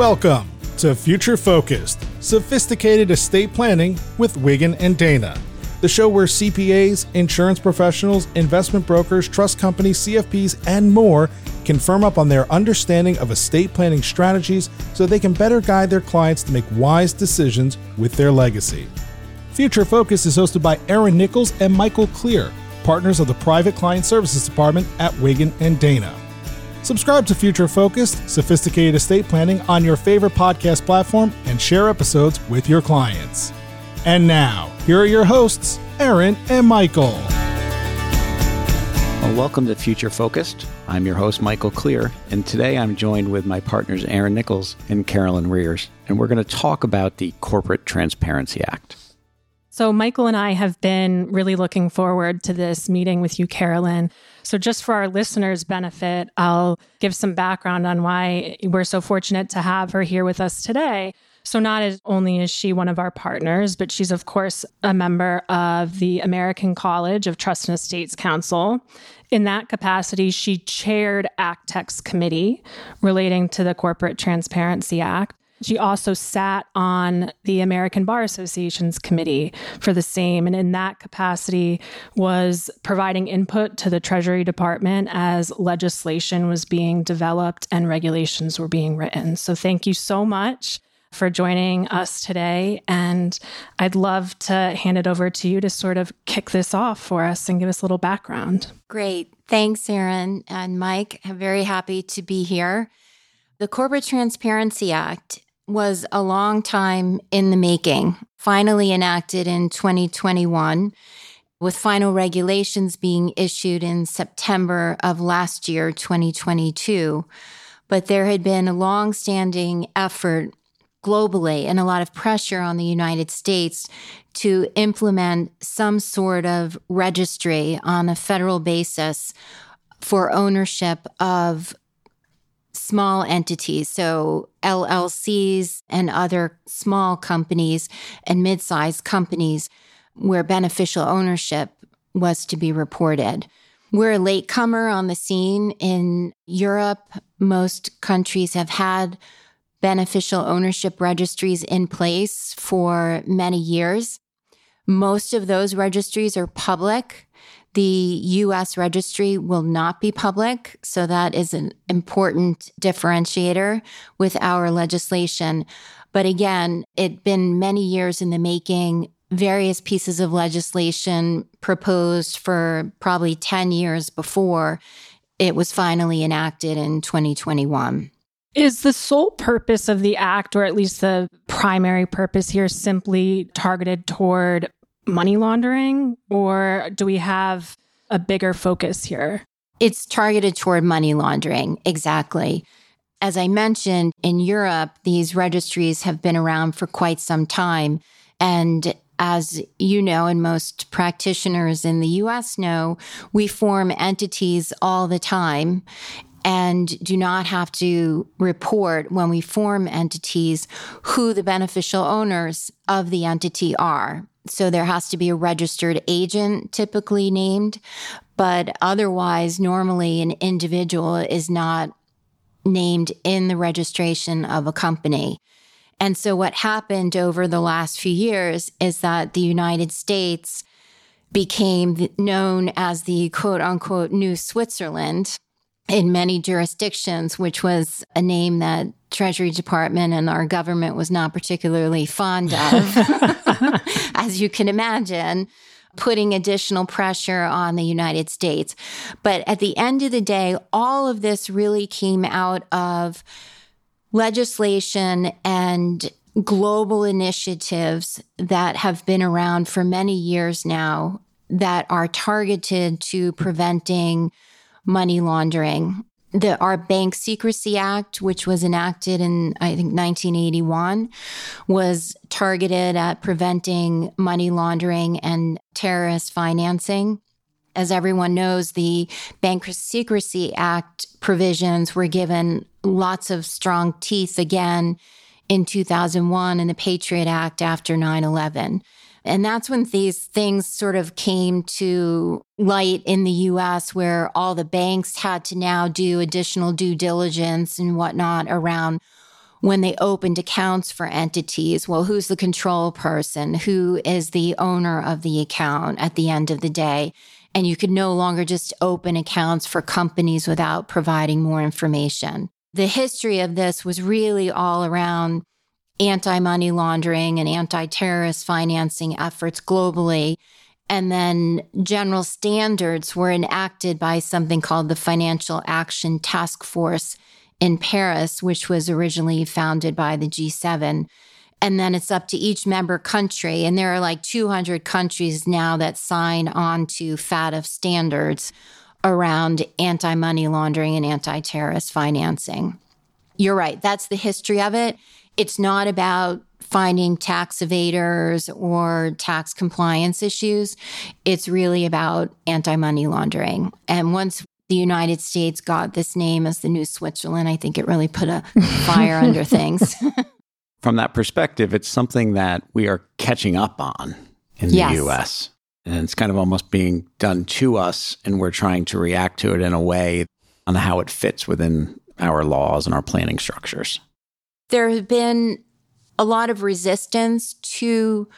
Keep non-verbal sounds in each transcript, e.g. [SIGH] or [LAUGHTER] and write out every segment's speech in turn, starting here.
Welcome to Future Focused, sophisticated estate planning with Wiggin and Dana, the show where CPAs, insurance professionals, investment brokers, trust companies, CFPs, and more can firm up on their understanding of estate planning strategies so they can better guide their clients to make wise decisions with their legacy. Future Focus is hosted by Erin Nicholls and Michael Clear, partners of the Private Client Services Department at Wiggin and Dana. Subscribe to Future Focused, Sophisticated Estate Planning on your favorite podcast platform and share episodes with your clients. And now, here are your hosts, Erin and Michael. Well, welcome to Future Focused. I'm your host, Michael Clear, and today I'm joined with my partners, Erin Nicholls and Carolyn Reers, and we're going to talk about the Corporate Transparency Act. So, Michael and I have been really looking forward to this meeting with you, Carolyn. So, just for our listeners' benefit, I'll give some background on why we're so fortunate to have her here with us today. So, not only is she one of our partners, but she's, of course, a member of the American College of Trust and Estate Counsel. In that capacity, she chaired ACTEC committee relating to the Corporate Transparency Act. She also sat on the American Bar Association's committee for the same, and in that capacity was providing input to the Treasury Department as legislation was being developed and regulations were being written. So thank you so much for joining us today. And I'd love to hand it over to you to sort of kick this off for us and give us a little background. Great. Thanks, Erin and Mike. I'm very happy to be here. The Corporate Transparency Act was a long time in the making, finally enacted in 2021, with final regulations being issued in September of last year, 2022. But there had been a long standing effort globally and a lot of pressure on the United States to implement some sort of registry on a federal basis for ownership of small entities, so LLCs and other small companies and mid sized companies where beneficial ownership was to be reported. We're a latecomer on the scene. In Europe, most countries have had beneficial ownership registries in place for many years. Most of those registries are public. The US registry will not be public. So that is an important differentiator with our legislation. But again, it's been many years in the making, various pieces of legislation proposed for probably 10 years before it was finally enacted in 2021. Is the sole purpose of the act, or at least the primary purpose here, simply targeted toward money laundering, or do we have a bigger focus here? It's targeted toward money laundering, exactly. As I mentioned, in Europe, these registries have been around for quite some time. And as you know, and most practitioners in the US know, we form entities all the time and do not have to report when we form entities who the beneficial owners of the entity are. So there has to be a registered agent typically named, but otherwise, normally an individual is not named in the registration of a company. And so what happened over the last few years is that the United States became known as the quote unquote new Switzerland in many jurisdictions, which was a name that Treasury Department and our government was not particularly fond of, [LAUGHS] as you can imagine, putting additional pressure on the United States. But at the end of the day, all of this really came out of legislation and global initiatives that have been around for many years now that are targeted to preventing money laundering. The, our Bank Secrecy Act, which was enacted in, I think, 1981, was targeted at preventing money laundering and terrorist financing. As everyone knows, the Bank Secrecy Act provisions were given lots of strong teeth again in 2001 and the Patriot Act after 9 11. And that's when these things sort of came to light in the US, where all the banks had to now do additional due diligence and whatnot around when they opened accounts for entities. Well, who's the control person? Who is the owner of the account at the end of the day? And you could no longer just open accounts for companies without providing more information. The history of this was really all around anti money laundering and anti terrorist financing efforts globally. And then general standards were enacted by something called the Financial Action Task Force in Paris, which was originally founded by the G7. And then it's up to each member country. And there are like 200 countries now that sign on to FATF standards around anti money laundering and anti terrorist financing. You're right. That's the history of it. It's not about finding tax evaders or tax compliance issues. It's really about anti money laundering. And once the United States got this name as the new Switzerland, I think it really put a [LAUGHS] fire under things. [LAUGHS] From that perspective, it's something that we are catching up on in yes. the US. And it's kind of almost being done to us, and we're trying to react to it in a way on how it fits within our laws and our planning structures. There have been a lot of resistance to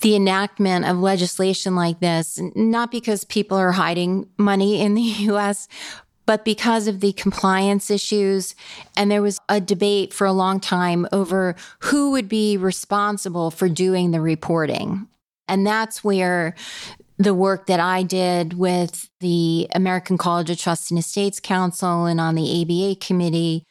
the enactment of legislation like this, not because people are hiding money in the [LAUGHS] US, but because of the compliance issues. And there was a debate for a long time over who would be responsible for doing the reporting. And that's where the work that I did with the American College of Trust and Estate Counsel and on the ABA committee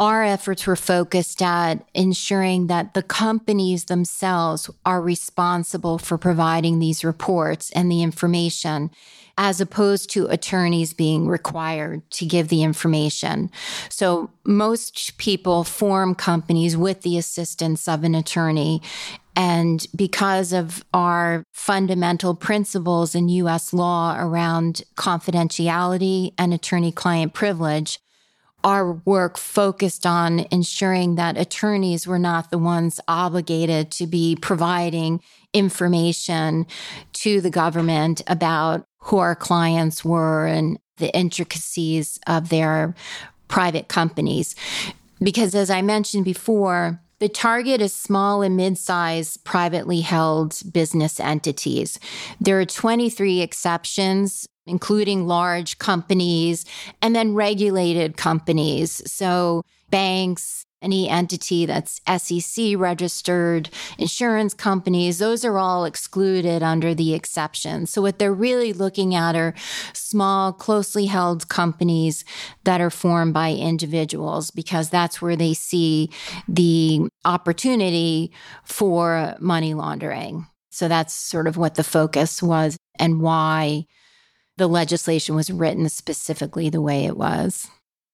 our efforts were focused at ensuring that the companies themselves are responsible for providing these reports and the information, as opposed to attorneys being required to give the information. So most people form companies with the assistance of an attorney. And because of our fundamental principles in US law around confidentiality and attorney client privilege, our work focused on ensuring that attorneys were not the ones obligated to be providing information to the government about who our clients were and the intricacies of their private companies. Because as I mentioned before, the target is small and mid sized privately held business entities. There are 23 exceptions including large companies and then regulated companies. So banks, any entity that's SEC registered, insurance companies, those are all excluded under the exception. So what they're really looking at are small, closely held companies that are formed by individuals because that's where they see the opportunity for money laundering. So that's sort of what the focus was and why the legislation was written specifically the way it was.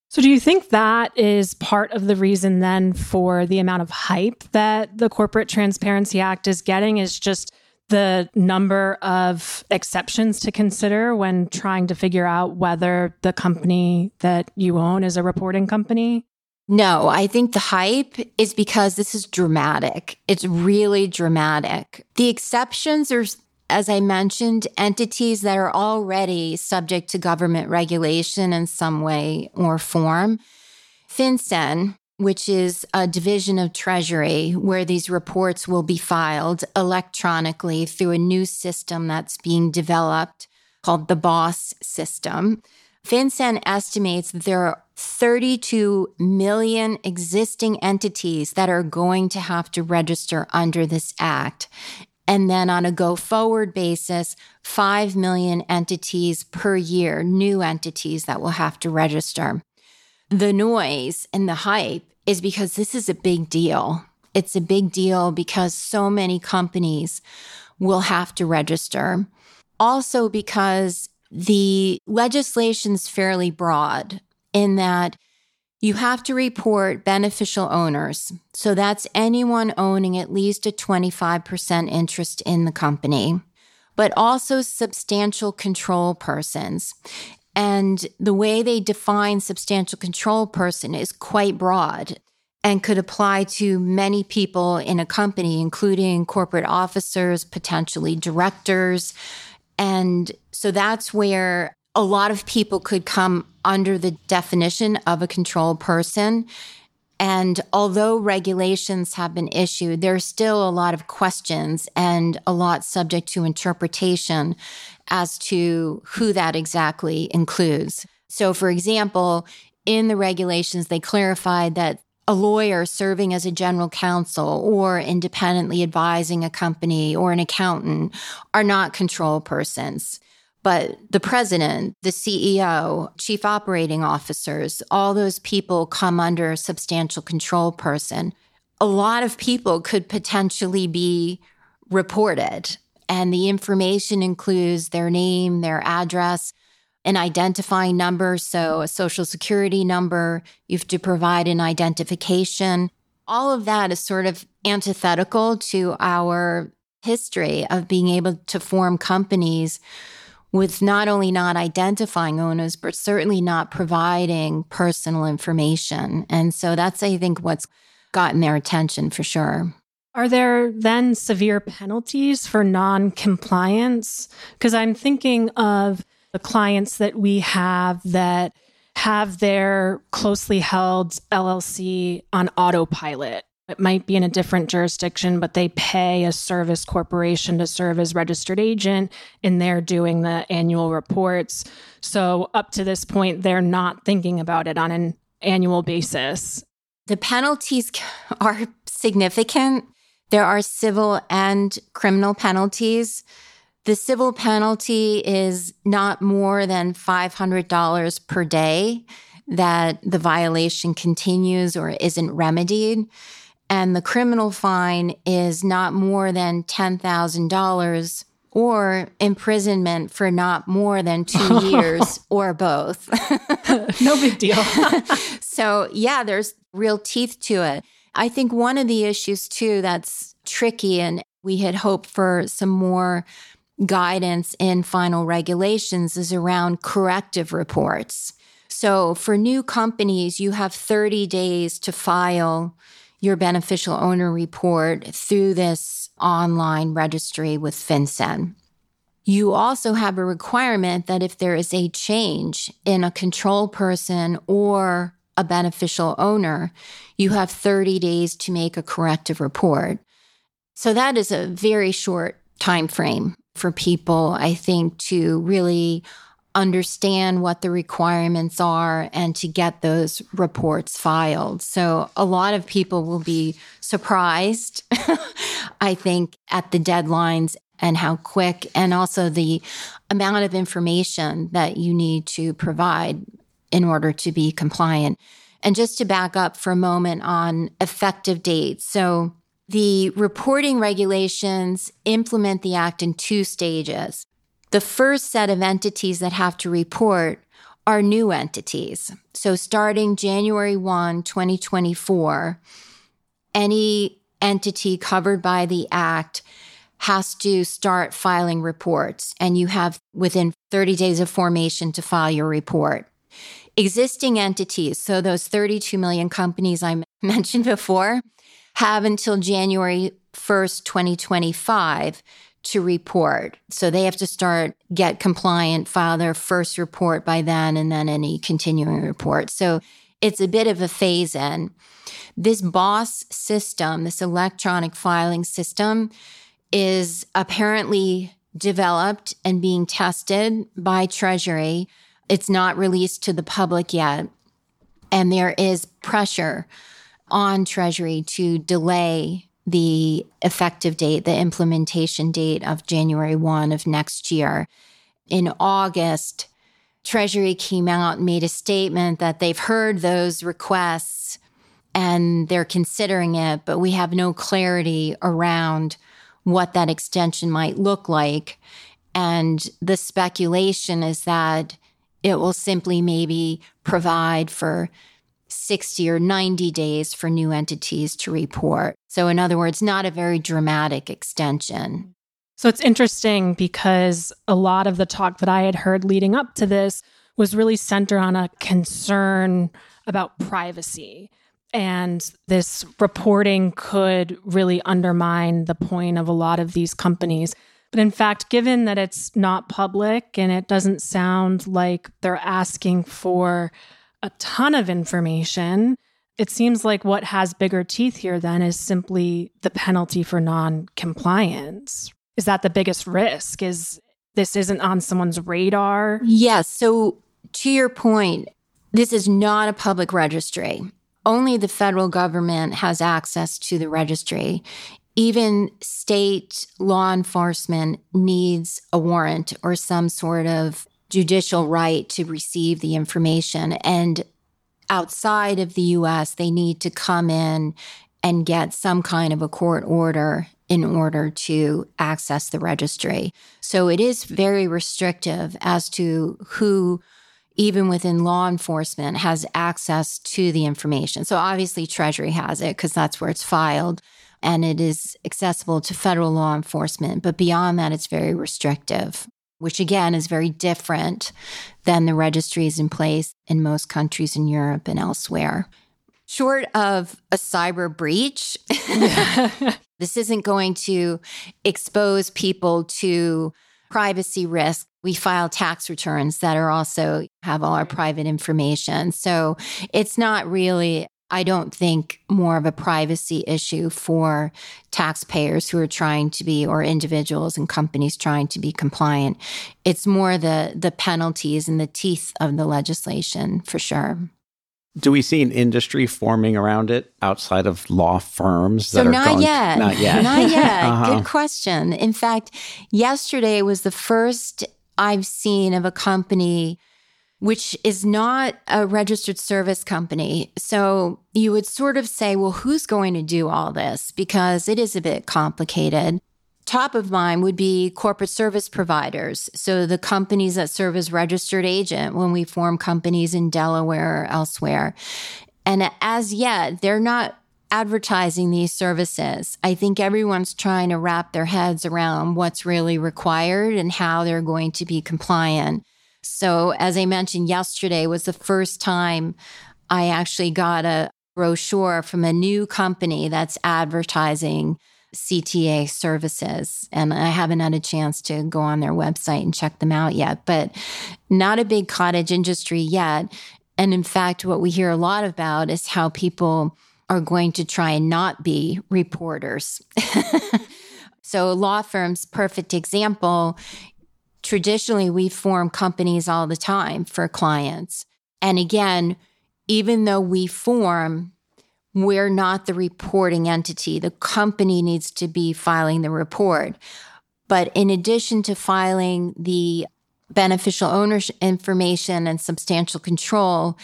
So, do you think that is part of the reason then for the amount of hype that the Corporate Transparency Act is getting? Is just the number of exceptions to consider when trying to figure out whether the company that you own is a reporting company? No, I think the hype is because this is dramatic. It's really dramatic. The exceptions are as I mentioned, entities that are already subject to government regulation in some way or form. FinCEN, which is a division of Treasury where these reports will be filed electronically through a new system that's being developed called the BOSS system. FinCEN estimates that there are 32 million existing entities that are going to have to register under this act. And then on a go forward basis, 5 million entities per year, new entities that will have to register. The noise and the hype is because this is a big deal. It's a big deal because so many companies will have to register. Also, because the legislation is fairly broad in that you have to report beneficial owners. So that's anyone owning at least a 25% interest in the company, but also substantial control persons. And the way they define substantial control person is quite broad and could apply to many people in a company, including corporate officers, potentially directors. And so that's where a lot of people could come under the definition of a control person. And although regulations have been issued, there's still a lot of questions and a lot subject to interpretation as to who that exactly includes. So, for example, in the regulations, they clarified that a lawyer serving as a general counsel or independently advising a company or an accountant are not control persons. But the president, the CEO, chief operating officers, all those people come under a substantial control person. A lot of people could potentially be reported, and the information includes their name, their address, an identifying number. So, a social security number, you have to provide an identification. All of that is sort of antithetical to our history of being able to form companies with not only not identifying owners, but certainly not providing personal information. And so that's, I think, what's gotten their attention for sure. Are there then severe penalties for non compliance? Because I'm thinking of the clients that we have that have their closely held LLC on autopilot it might be in a different jurisdiction, but they pay a service corporation to serve as registered agent and they're doing the annual reports. So, up to this point, they're not thinking about it on an annual basis. The penalties [LAUGHS] are significant. There are civil and criminal penalties. The civil penalty is not more than $500 per day that the violation continues or isn't remedied and the criminal fine is not more than $10,000 or imprisonment for not more than two [LAUGHS] years or both. [LAUGHS] no big deal. [LAUGHS] so, yeah, there's real teeth to it. I think one of the issues, too, that's tricky, and we had hoped for some more guidance in final regulations, is around corrective reports. So, for new companies, you have 30 days to file your beneficial owner report through this online registry with FinCEN. You also have a requirement that if there is a change in a control person or a beneficial owner, you have 30 days to make a corrective report. So that is a very short time frame for people, I think, to really understand what the requirements are and to get those reports filed. So a lot of people will be surprised, [LAUGHS] I think, at the deadlines and how quick and also the amount of information that you need to provide in order to be compliant. And just to back up for a moment on effective dates. So the reporting regulations implement the act in two stages. The first set of entities that have to report are new entities. So starting January 1, 2024, any entity covered by the act has to start filing reports and you have within 30 days of formation to file your report. Existing entities, so those 32 million companies I [LAUGHS] mentioned before, have until January 1st, 2025 to report. So they have to start, get compliant, file their first report by then, and then any continuing report. So it's a bit of a phase in. This BOSS system, this electronic filing system, is apparently developed and being tested by Treasury. It's not released to the public yet. And there is pressure on Treasury to delay the effective date, the implementation date of January 1 of next year. In August, Treasury came out and made a statement that they've heard those requests and they're considering it, but we have no clarity around what that extension might look like. And the speculation is that it will simply maybe provide for 60 or 90 days for new entities to report. So, in other words, not a very dramatic extension. So, it's interesting because a lot of the talk that I had heard leading up to this was really centered on a concern about privacy. And this reporting could really undermine the point of a lot of these companies. But in fact, given that it's not public and it doesn't sound like they're asking for a ton of information. it seems like what has bigger teeth here then is simply the penalty for non-compliance. Is that the biggest risk? Is this isn't on someone's radar? Yes. So to your point, this is not a public registry. Only the federal government has access to the registry. Even state law enforcement needs a warrant or some sort of judicial right to receive the information. And outside of the US, they need to come in and get some kind of a court order in order to access the registry. So it is very restrictive as to who, even within law enforcement, has access to the information. So obviously, Treasury has it because that's where it's filed and it is accessible to federal law enforcement. But beyond that, it's very restrictive which again is very different than the registries in place in most countries in Europe and elsewhere. Short of a cyber breach, [LAUGHS] this isn't going to expose people to privacy risk. We file tax returns that are also have all our private information. So it's not really I don't think more of a privacy issue for taxpayers who are trying to be or individuals and companies trying to be compliant. It's more the the penalties and the teeth of the legislation for sure. Do we see an industry forming around it outside of law firms? so not going, yet. Not yet. not yet. [LAUGHS] uh-huh. Good question. In fact, yesterday was the first I've seen of a company which is not a registered service company. So you would sort of say, well, who's going to do all this? Because it is a bit complicated. Top of mind would be corporate service providers. So the companies that serve as registered agent when we form companies in Delaware or elsewhere. And as yet, they're not advertising these services. I think everyone's trying to wrap their heads around what's really required and how they're going to be compliant. So, as I mentioned yesterday, was the first time I actually got a brochure from a new company that's advertising CTA services. And I haven't had a chance to go on their website and check them out yet, but not a big cottage industry yet. And in fact, what we hear a lot about is how people are going to try and not be reporters. [LAUGHS] so, law firms, perfect example, traditionally we form companies all the time for clients. And again, even though we form, we're not the reporting entity. The company needs to be filing the report. But in addition to filing the beneficial ownership information and substantial control,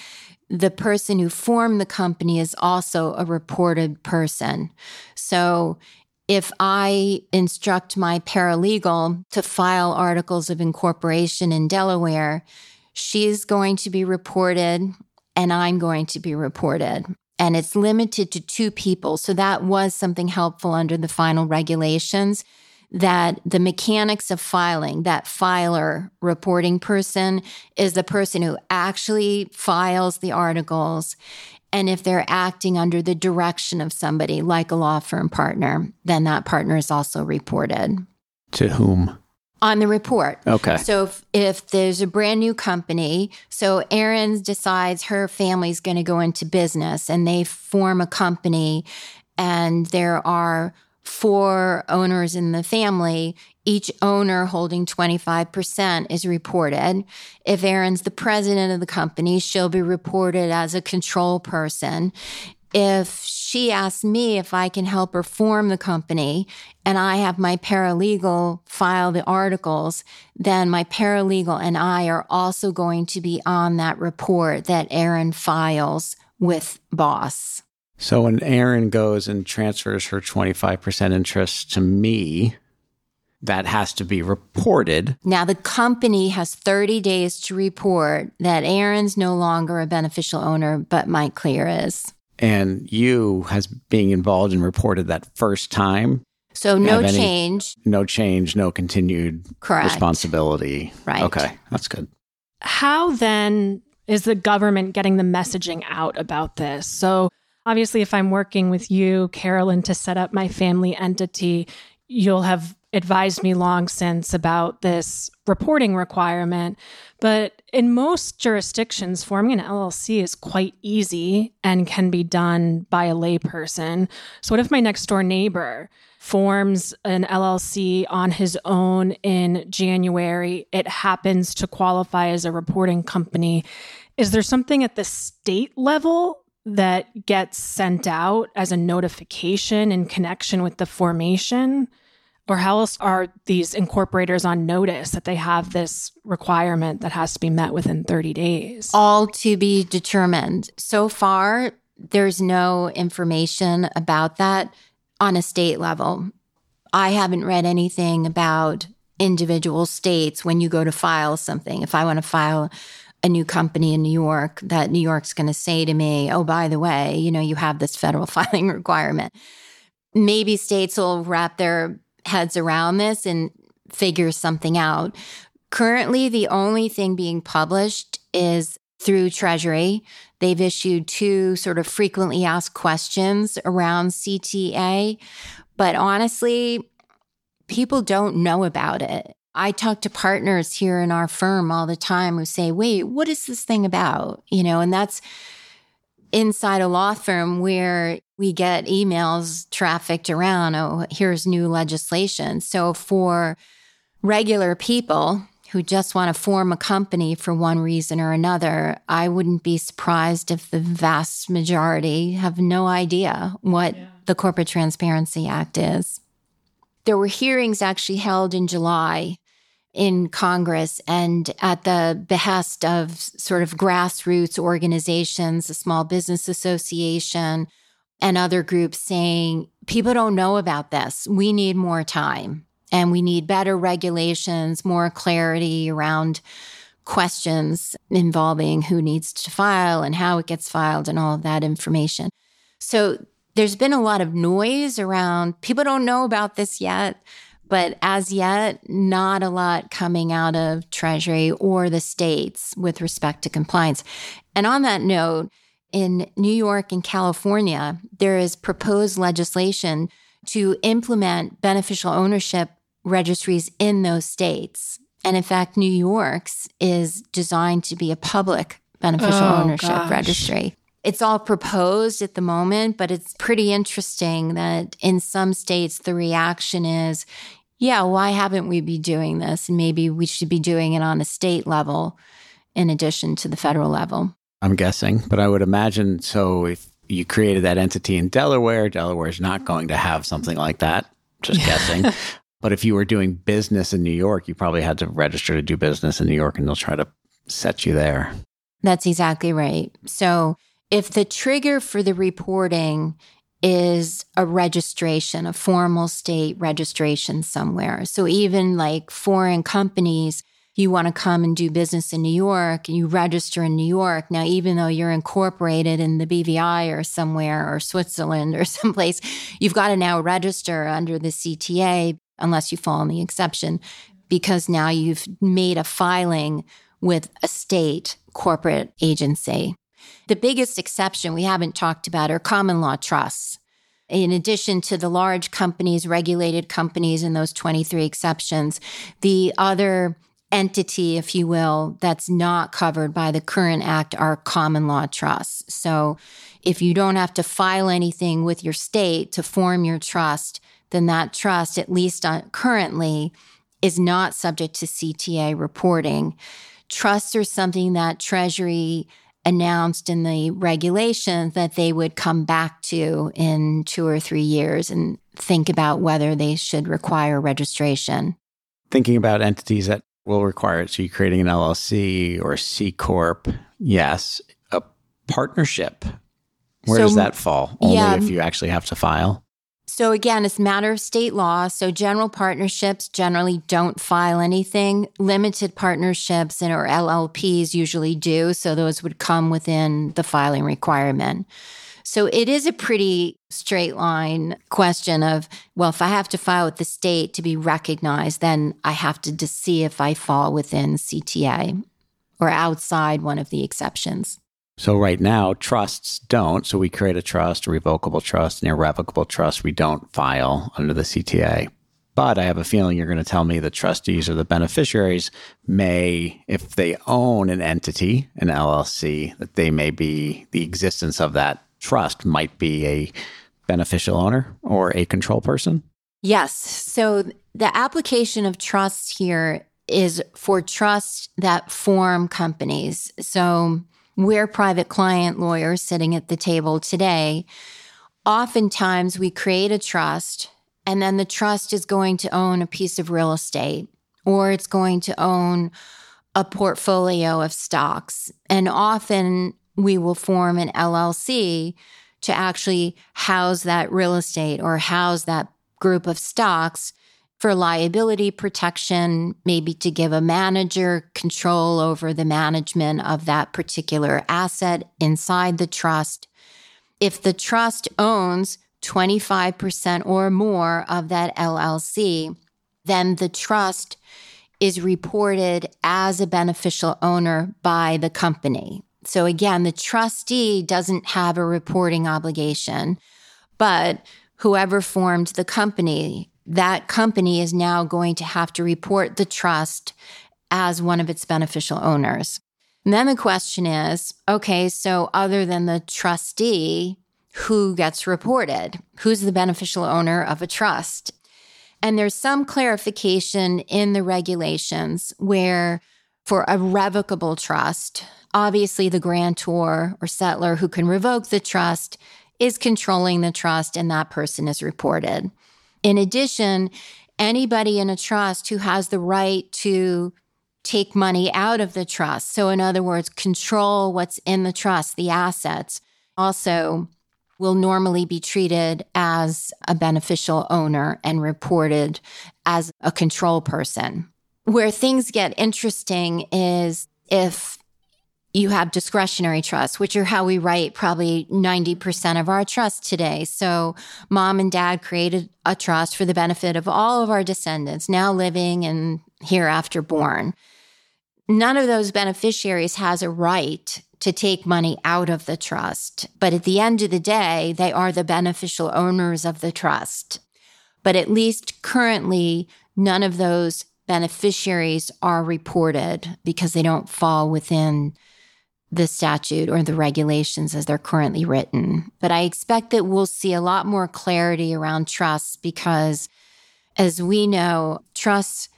the person who formed the company is also a reported person. So if I instruct my paralegal to file articles of incorporation in Delaware, she's going to be reported and I'm going to be reported. And it's limited to two people. So that was something helpful under the final regulations that the mechanics of filing, that filer reporting person is the person who actually files the articles and if they're acting under the direction of somebody like a law firm partner, then that partner is also reported. To whom? On the report. Okay. So if, if there's a brand new company, so Erin decides her family's going to go into business and they form a company and there are four owners in the family, each owner holding 25% is reported. If Erin's the president of the company, she'll be reported as a control person. If she asks me if I can help her form the company and I have my paralegal file the articles, then my paralegal and I are also going to be on that report that Erin files with boss. So when Erin goes and transfers her 25% interest to me, that has to be reported. Now, the company has 30 days to report that Erin's no longer a beneficial owner, but Mike Clear is. And you, has being involved and reported that first time. So, no change. No change, no continued Correct. responsibility. Right. Okay, that's good. How then is the government getting the messaging out about this? So, obviously, if I'm working with you, Carolyn, to set up my family entity, you'll have advised me long since about this reporting requirement. But in most jurisdictions, forming an LLC is quite easy and can be done by a layperson. So, what if my next door neighbor forms an LLC on his own in January? It happens to qualify as a reporting company. Is there something at the state level that gets sent out as a notification in connection with the formation? Or how else are these incorporators on notice that they have this requirement that has to be met within 30 days? All to be determined. So far, there's no information about that on a state level. I haven't read anything about individual states when you go to file something. If I want to file a new company in New York, that New York's going to say to me, oh, by the way, you know, you have this federal [LAUGHS] filing requirement. Maybe states will wrap their heads around this and figure something out. Currently, the only thing being published is through Treasury. They've issued two sort of frequently asked questions around CTA. But honestly, people don't know about it. I talk to partners here in our firm all the time who say, wait, what is this thing about? You know, and that's inside a law firm where we get emails trafficked around. Oh, here's new legislation. So for regular people who just want to form a company for one reason or another, I wouldn't be surprised if the vast majority have no idea what yeah. the Corporate Transparency Act is. There were hearings actually held in July in Congress and at the behest of sort of grassroots organizations, the Small Business Association, and other groups saying, people don't know about this. We need more time and we need better regulations, more clarity around questions involving who needs to file and how it gets filed and all of that information. So there's been a lot of noise around people don't know about this yet. But as yet, not a lot coming out of Treasury or the states with respect to compliance. And on that note, in New York and California, there is proposed legislation to implement beneficial ownership registries in those states. And in fact, New York's is designed to be a public beneficial oh, ownership gosh. registry. It's all proposed at the moment, but it's pretty interesting that in some states the reaction is, yeah, why haven't we be doing this? And maybe we should be doing it on a state level in addition to the federal level. I'm guessing, but I would imagine so if you created that entity in Delaware, Delaware is not going to have something like that. Just [LAUGHS] guessing. but if you were doing business in New York, you probably had to register to do business in New York and they'll try to set you there. That's exactly right. So if the trigger for the reporting is a registration, a formal state registration somewhere. So even like foreign companies, you want to come and do business in New York, you register in New York. Now, even though you're incorporated in the BVI or somewhere or Switzerland or [LAUGHS] someplace, you've got to now register under the CTA unless you fall in the exception because now you've made a filing with a state corporate agency. The biggest exception we haven't talked about are common law trusts. In addition to the large companies, regulated companies, and those 23 exceptions, the other entity, if you will, that's not covered by the current act are common law trusts. So if you don't have to file anything with your state to form your trust, then that trust, at least uh, currently, is not subject to CTA reporting. Trusts are something that Treasury announced in the regulation that they would come back to in two or three years and think about whether they should require registration. Thinking about entities that will require it. So you're creating an LLC or C Corp. Yes. A partnership. Where so, does that fall? Only yeah, if you actually have to file? So again, it's a matter of state law. So general partnerships generally don't file anything. Limited partnerships and or LLPs usually do. So those would come within the filing requirement. So it is a pretty straight line question of, well, if I have to file with the state to be recognized, then I have to just see if I fall within CTA or outside one of the exceptions. So right now, trusts don't. So we create a trust, a revocable trust, an irrevocable trust. We don't file under the CTA. But I have a feeling you're going to tell me the trustees or the beneficiaries may, if they own an entity, an LLC, that they may be, the existence of that trust might be a beneficial owner or a control person? Yes. So the application of trust here is for trusts that form companies. So we're private client lawyers sitting at the table today. Oftentimes we create a trust and then the trust is going to own a piece of real estate or it's going to own a portfolio of stocks. And often we will form an LLC to actually house that real estate or house that group of stocks for liability protection, maybe to give a manager control over the management of that particular asset inside the trust. If the trust owns 25% or more of that LLC, then the trust is reported as a beneficial owner by the company. So again, the trustee doesn't have a reporting obligation, but whoever formed the company, that company is now going to have to report the trust as one of its beneficial owners. And then the question is okay, so other than the trustee, who gets reported, who's the beneficial owner of a trust. And there's some clarification in the regulations where for a revocable trust, obviously the grantor or settlor who can revoke the trust is controlling the trust and that person is reported. In addition, anybody in a trust who has the right to take money out of the trust, so in other words, control what's in the trust, the assets, also will normally be treated as a beneficial owner and reported as a control person. Where things get interesting is if you have discretionary trusts, which are how we write probably 90% of our trusts today. So, mom and dad created a trust for the benefit of all of our descendants now living and hereafter born. None of those beneficiaries has a right to take money out of the trust. But at the end of the day, they are the beneficial owners of the trust. But at least currently, none of those beneficiaries are reported because they don't fall within the statute or the regulations as they're currently written. But I expect that we'll see a lot more clarity around trusts because, as we know, trusts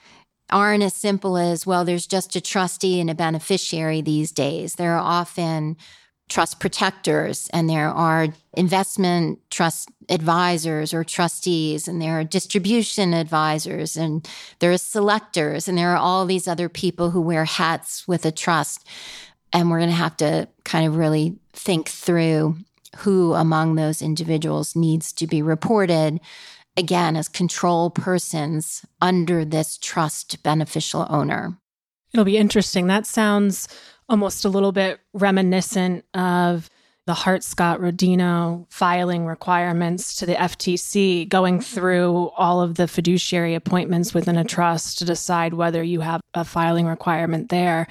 aren't as simple as, well, there's just a trustee and a beneficiary these days. There are often trust protectors and there are investment trust advisors or trustees and there are distribution advisors and there are selectors and there are all these other people who wear hats with a trust. And we're going to have to kind of really think through who among those individuals needs to be reported again as control persons under this trust beneficial owner. It'll be interesting. That sounds almost a little bit reminiscent of the Hart Scott Rodino filing requirements to the FTC, going through all of the fiduciary appointments within a trust to decide whether you have a filing requirement there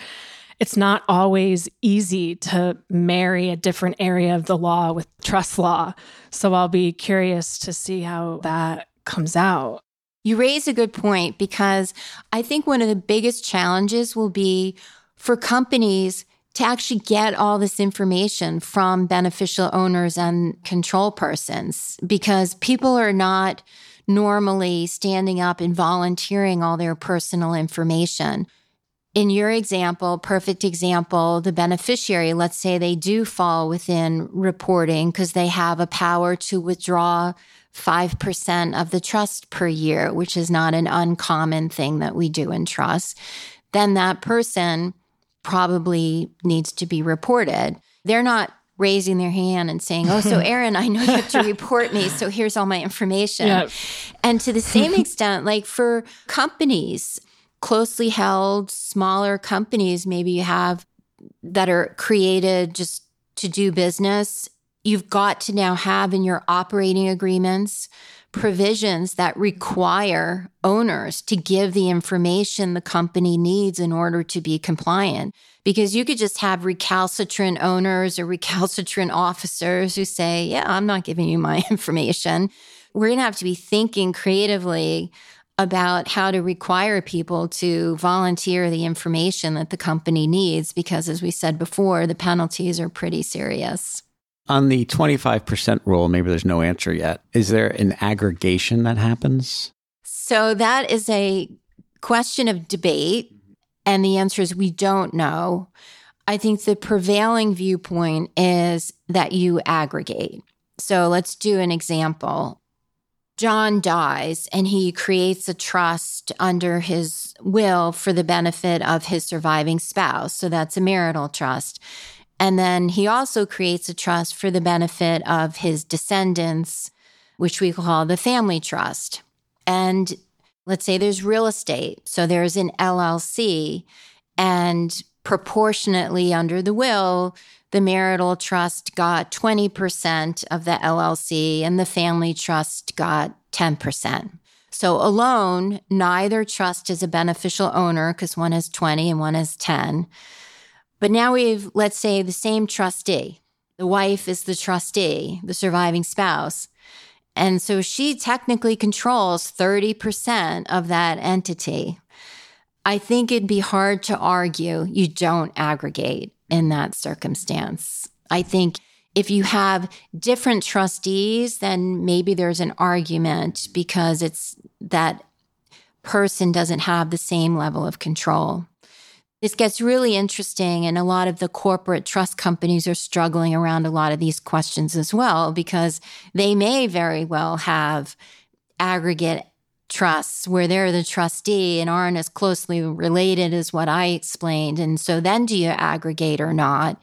it's not always easy to marry a different area of the law with trust law. So I'll be curious to see how that comes out. You raise a good point because I think one of the biggest challenges will be for companies to actually get all this information from beneficial owners and control persons because people are not normally standing up and volunteering all their personal information in your example, perfect example, the beneficiary, let's say they do fall within reporting because they have a power to withdraw 5% of the trust per year, which is not an uncommon thing that we do in trust, then that person probably needs to be reported. They're not raising their hand and saying, Oh, so [LAUGHS] Erin, I know you have to report me. So here's all my information. Yep. And to the same [LAUGHS] extent, like for companies, closely held, smaller companies maybe you have that are created just to do business, you've got to now have in your operating agreements provisions that require owners to give the information the company needs in order to be compliant. Because you could just have recalcitrant owners or recalcitrant officers who say, Yeah, I'm not giving you my [LAUGHS] information. We're going to have to be thinking creatively about how to require people to volunteer the information that the company needs because, as we said before, the penalties are pretty serious. On the 25% rule, maybe there's no answer yet. Is there an aggregation that happens? So, that is a question of debate. And the answer is we don't know. I think the prevailing viewpoint is that you aggregate. So, let's do an example. John dies and he creates a trust under his will for the benefit of his surviving spouse. So that's a marital trust. And then he also creates a trust for the benefit of his descendants, which we call the family trust. And let's say there's real estate. So there's an LLC, and proportionately under the will, the marital trust got 20% of the LLC and the family trust got 10%. So alone, neither trust is a beneficial owner because one has 20 and one has 10. But now we've, let's say, the same trustee. The wife is the trustee, the surviving spouse. And so she technically controls 30% of that entity. I think it'd be hard to argue you don't aggregate in that circumstance. I think if you have different trustees, then maybe there's an argument because it's that person doesn't have the same level of control. This gets really interesting, and a lot of the corporate trust companies are struggling around a lot of these questions as well because they may very well have aggregate trusts where they're the trustee and aren't as closely related as what I explained. And so then do you aggregate or not?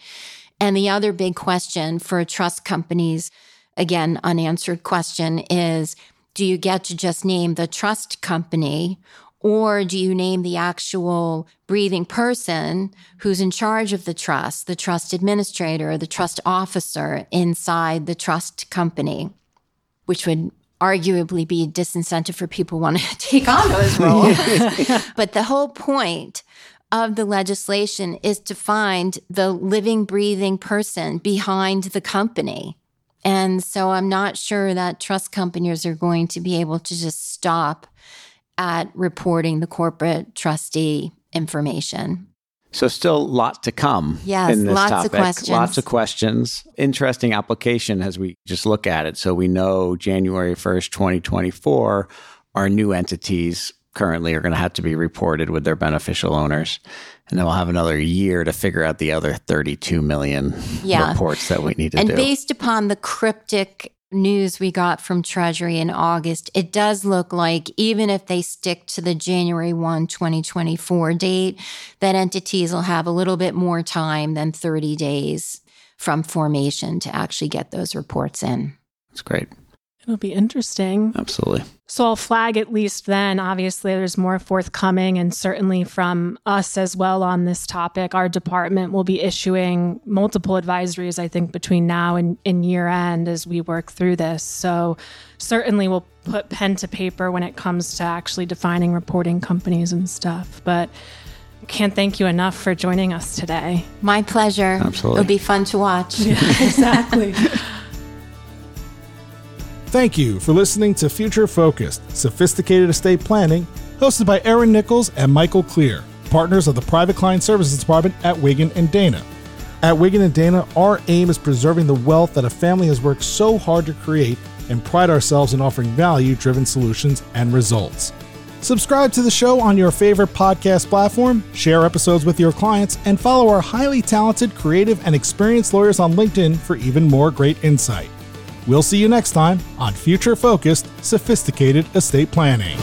And the other big question for trust companies, again, unanswered question is do you get to just name the trust company or do you name the actual breathing person who's in charge of the trust, the trust administrator, the trust officer inside the trust company, which would arguably be a disincentive for people wanting [LAUGHS] to take on those roles. [LAUGHS] [LAUGHS] but the whole point of the legislation is to find the living, breathing person behind the company. And so I'm not sure that trust companies are going to be able to just stop at reporting the corporate trustee information. So still a lot to come yes, in this lots topic. Of questions. Lots of questions. Interesting application as we just look at it. So we know January 1st, 2024, our new entities currently are going to have to be reported with their beneficial owners. And then we'll have another year to figure out the other 32 million yeah. reports that we need to and do. And based upon the cryptic news we got from Treasury in August, it does look like even if they stick to the January 1, 2024 date, that entities will have a little bit more time than 30 days from formation to actually get those reports in. That's great. It'll be interesting. Absolutely. So I'll flag at least then. Obviously, there's more forthcoming, and certainly from us as well on this topic. Our department will be issuing multiple advisories, I think, between now and, and year end as we work through this. So certainly we'll put pen to paper when it comes to actually defining reporting companies and stuff. But can't thank you enough for joining us today. My pleasure. Absolutely. It'll be fun to watch. [LAUGHS] Yeah, exactly. [LAUGHS] Thank you for listening to Future Focused, Sophisticated Estate Planning, hosted by Erin Nicholls and Michael Clear, partners of the Private Client Services Department at Wiggin and Dana. At Wiggin and Dana, our aim is preserving the wealth that a family has worked so hard to create and pride ourselves in offering value driven solutions and results. Subscribe to the show on your favorite podcast platform, share episodes with your clients, and follow our highly talented, creative, and experienced lawyers on LinkedIn for even more great insight. We'll see you next time on Future Focused Sophisticated Estate Planning.